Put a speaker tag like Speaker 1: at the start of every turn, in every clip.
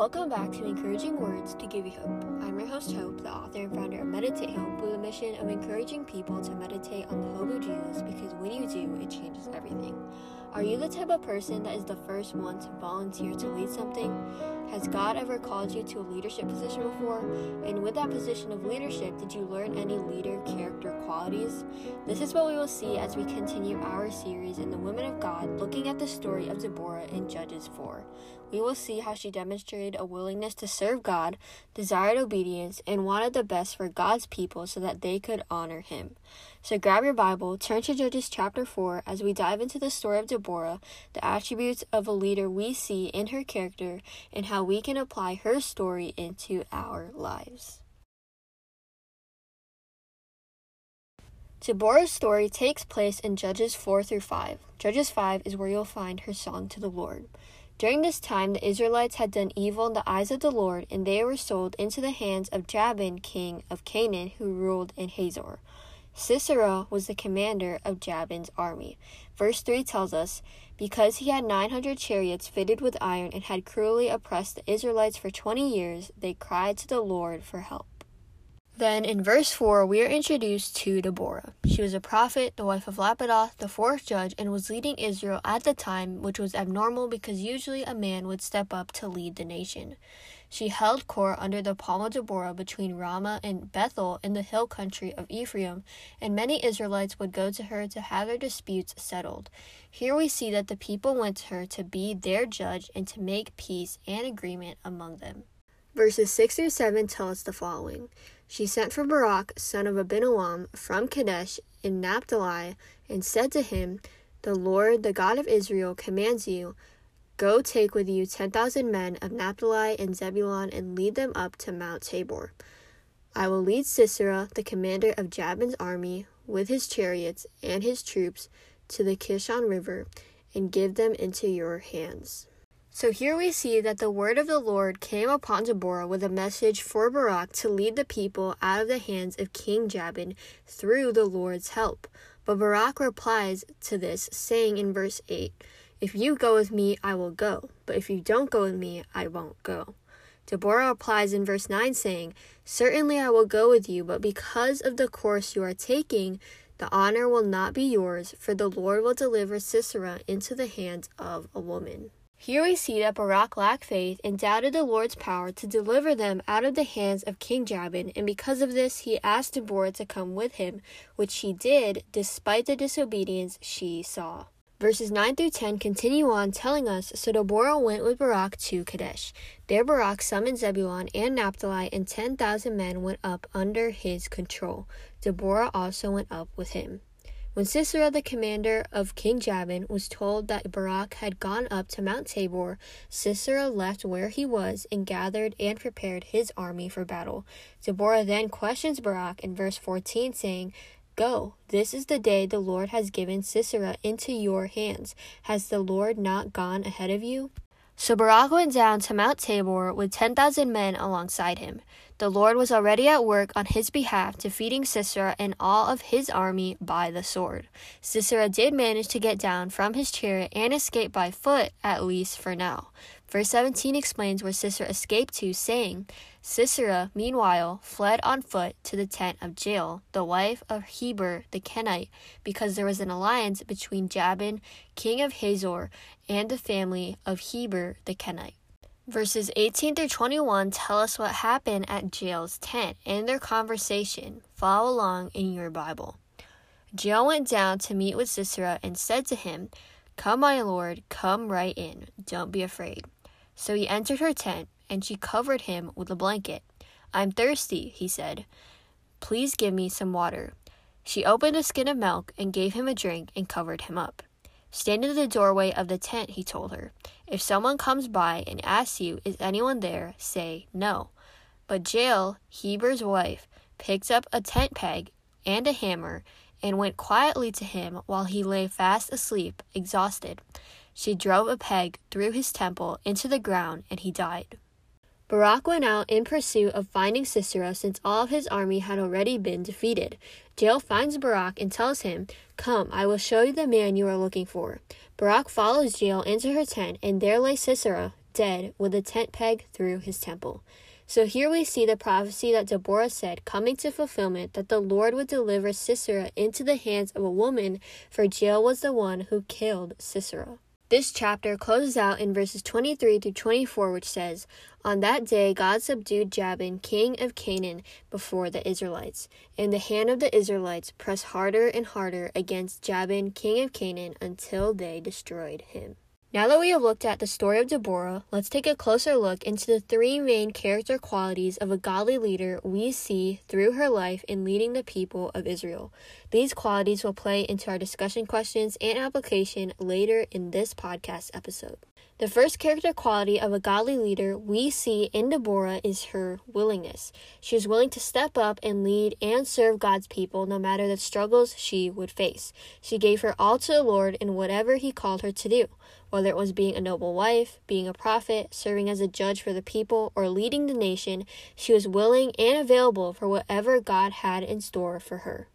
Speaker 1: Welcome back to Encouraging Words to Give You Hope. I'm your host, Hope, the author and founder of Meditate Hope, with a mission of encouraging people to meditate on the hope of Jesus because when you do, it changes everything. Are you the type of person that is the first one to volunteer to lead something? Has God ever called you to a leadership position before? And with that position of leadership, did you learn any leader character qualities? This is what we will see as we continue our series in the Women of God, looking at the story of Deborah in Judges 4. We will see how she demonstrated a willingness to serve God, desired obedience, and wanted the best for God's people so that they could honor Him. So grab your Bible, turn to Judges chapter 4 as we dive into the story of Deborah, the attributes of a leader we see in her character, and how we can apply her story into our lives. Deborah's story takes place in Judges 4 through 5. Judges 5 is where you'll find her song to the Lord. During this time, the Israelites had done evil in the eyes of the Lord, and they were sold into the hands of Jabin, king of Canaan, who ruled in Hazor. Sisera was the commander of Jabin's army. Verse 3 tells us, Because he had 900 chariots fitted with iron and had cruelly oppressed the Israelites for 20 years, they cried to the Lord for help. Then in verse 4, we are introduced to Deborah. She was a prophet, the wife of Lapidoth, the fourth judge, and was leading Israel at the time, which was abnormal because usually a man would step up to lead the nation. She held court under the palm of Deborah between Ramah and Bethel in the hill country of Ephraim, and many Israelites would go to her to have their disputes settled. Here we see that the people went to her to be their judge and to make peace and agreement among them. Verses 6 through 7 tell us the following. She sent for Barak, son of Abinoam, from Kadesh in Naphtali, and said to him, The Lord, the God of Israel, commands you, Go take with you ten thousand men of Naphtali and Zebulun, and lead them up to Mount Tabor. I will lead Sisera, the commander of Jabin's army, with his chariots and his troops, to the Kishon River, and give them into your hands. So here we see that the word of the Lord came upon Deborah with a message for Barak to lead the people out of the hands of King Jabin through the Lord's help. But Barak replies to this, saying in verse 8, If you go with me, I will go, but if you don't go with me, I won't go. Deborah replies in verse 9, saying, Certainly I will go with you, but because of the course you are taking, the honor will not be yours, for the Lord will deliver Sisera into the hands of a woman. Here we see that Barak lacked faith and doubted the Lord's power to deliver them out of the hands of King Jabin, and because of this, he asked Deborah to come with him, which she did despite the disobedience she saw. Verses 9 through 10 continue on telling us So Deborah went with Barak to Kadesh. There Barak summoned Zebulun and Naphtali, and 10,000 men went up under his control. Deborah also went up with him. When Sisera, the commander of King Jabin, was told that Barak had gone up to Mount Tabor, Sisera left where he was and gathered and prepared his army for battle. Deborah then questions Barak in verse 14, saying, Go, this is the day the Lord has given Sisera into your hands. Has the Lord not gone ahead of you? So Barak went down to Mount Tabor with 10,000 men alongside him. The Lord was already at work on his behalf, defeating Sisera and all of his army by the sword. Sisera did manage to get down from his chariot and escape by foot, at least for now. Verse 17 explains where Sisera escaped to, saying, Sisera, meanwhile, fled on foot to the tent of Jael, the wife of Heber the Kenite, because there was an alliance between Jabin, king of Hazor, and the family of Heber the Kenite. Verses 18 through 21 tell us what happened at Jael's tent and their conversation. Follow along in your Bible. Jael went down to meet with Sisera and said to him, Come, my lord, come right in. Don't be afraid. So he entered her tent and she covered him with a blanket. I'm thirsty, he said. Please give me some water. She opened a skin of milk and gave him a drink and covered him up. Stand in the doorway of the tent, he told her. If someone comes by and asks you, Is anyone there? say no. But Jael, Heber's wife, picked up a tent peg and a hammer and went quietly to him while he lay fast asleep, exhausted. She drove a peg through his temple into the ground, and he died. Barak went out in pursuit of finding Sisera since all of his army had already been defeated. Jael finds Barak and tells him, Come, I will show you the man you are looking for. Barak follows Jael into her tent, and there lay Sisera, dead with a tent peg through his temple. So here we see the prophecy that Deborah said coming to fulfillment that the Lord would deliver Sisera into the hands of a woman, for Jael was the one who killed Sisera. This chapter closes out in verses 23 to 24, which says, On that day God subdued Jabin, king of Canaan, before the Israelites. And the hand of the Israelites pressed harder and harder against Jabin, king of Canaan, until they destroyed him. Now that we have looked at the story of Deborah, let's take a closer look into the three main character qualities of a godly leader we see through her life in leading the people of Israel. These qualities will play into our discussion questions and application later in this podcast episode. The first character quality of a godly leader we see in Deborah is her willingness. She is willing to step up and lead and serve God's people no matter the struggles she would face. She gave her all to the Lord in whatever He called her to do. Whether it was being a noble wife, being a prophet, serving as a judge for the people, or leading the nation, she was willing and available for whatever God had in store for her.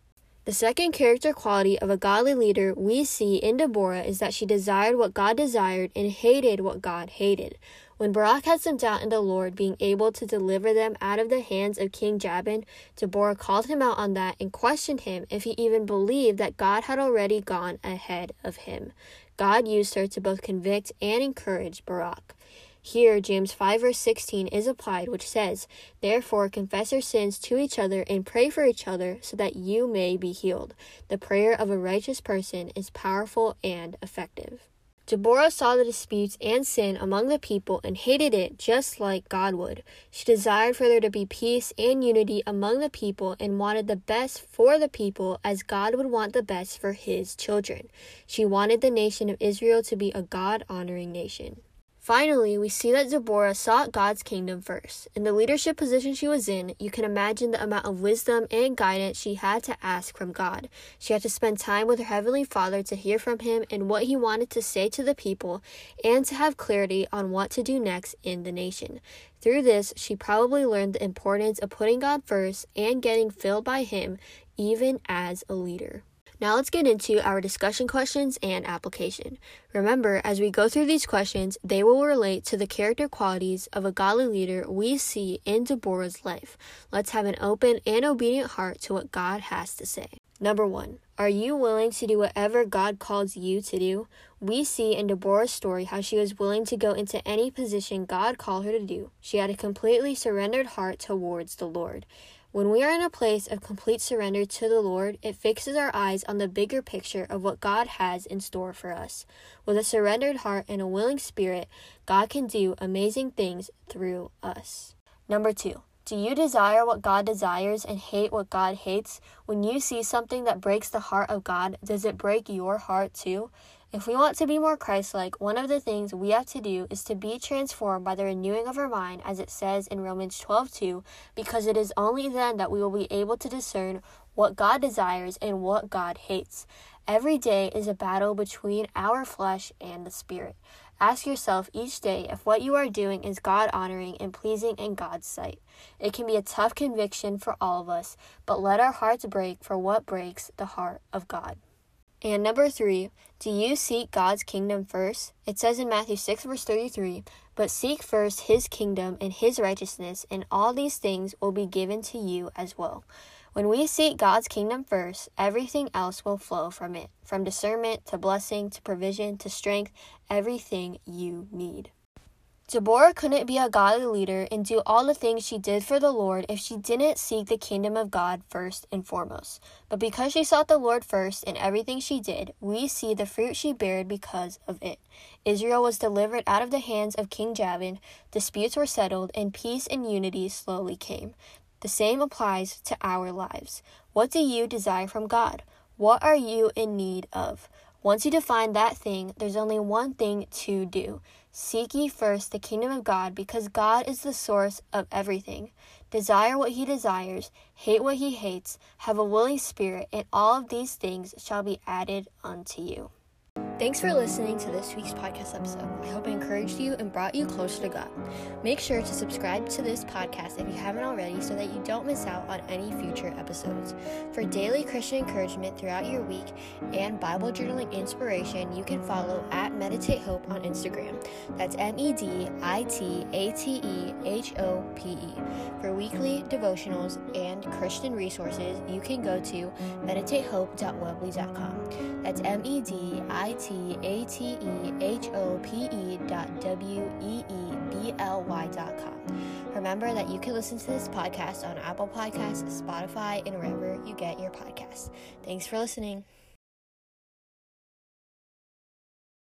Speaker 1: The second character quality of a godly leader we see in Deborah is that she desired what God desired and hated what God hated. When Barak had some doubt in the Lord being able to deliver them out of the hands of King Jabin, Deborah called him out on that and questioned him if he even believed that God had already gone ahead of him. God used her to both convict and encourage Barak. Here, James 5 verse 16 is applied, which says, Therefore confess your sins to each other and pray for each other so that you may be healed. The prayer of a righteous person is powerful and effective. Deborah saw the disputes and sin among the people and hated it just like God would. She desired for there to be peace and unity among the people and wanted the best for the people as God would want the best for his children. She wanted the nation of Israel to be a God honoring nation. Finally, we see that Deborah sought God's kingdom first. In the leadership position she was in, you can imagine the amount of wisdom and guidance she had to ask from God. She had to spend time with her Heavenly Father to hear from Him and what He wanted to say to the people, and to have clarity on what to do next in the nation. Through this, she probably learned the importance of putting God first and getting filled by Him, even as a leader. Now let's get into our discussion questions and application. Remember, as we go through these questions, they will relate to the character qualities of a godly leader we see in Deborah's life. Let's have an open and obedient heart to what God has to say. Number one, are you willing to do whatever God calls you to do? We see in Deborah's story how she was willing to go into any position God called her to do. She had a completely surrendered heart towards the Lord. When we are in a place of complete surrender to the Lord, it fixes our eyes on the bigger picture of what God has in store for us. With a surrendered heart and a willing spirit, God can do amazing things through us. Number two, do you desire what God desires and hate what God hates? When you see something that breaks the heart of God, does it break your heart too? If we want to be more Christ like, one of the things we have to do is to be transformed by the renewing of our mind, as it says in Romans 12 2, because it is only then that we will be able to discern what God desires and what God hates. Every day is a battle between our flesh and the Spirit. Ask yourself each day if what you are doing is God honoring and pleasing in God's sight. It can be a tough conviction for all of us, but let our hearts break for what breaks the heart of God. And number three, do you seek God's kingdom first? It says in Matthew 6, verse 33, But seek first his kingdom and his righteousness, and all these things will be given to you as well. When we seek God's kingdom first, everything else will flow from it, from discernment to blessing to provision to strength, everything you need. Deborah couldn't be a godly leader and do all the things she did for the Lord if she didn't seek the kingdom of God first and foremost. But because she sought the Lord first in everything she did, we see the fruit she bared because of it. Israel was delivered out of the hands of King Jabin, disputes were settled, and peace and unity slowly came. The same applies to our lives. What do you desire from God? What are you in need of? Once you define that thing, there's only one thing to do Seek ye first the kingdom of God, because God is the source of everything. Desire what he desires, hate what he hates, have a willing spirit, and all of these things shall be added unto you. Thanks for listening to this week's podcast episode. I hope it encouraged you and brought you closer to God. Make sure to subscribe to this podcast if you haven't already so that you don't miss out on any future episodes. For daily Christian encouragement throughout your week and Bible journaling inspiration, you can follow at Meditate Hope on Instagram. That's M E D I T A T E H O P E. For weekly devotionals and Christian resources, you can go to meditatehope.weebly.com. That's M E D I T T A T E H O P E dot W E E B L Y dot com. Remember that you can listen to this podcast on Apple Podcasts, Spotify, and wherever you get your podcasts. Thanks for listening.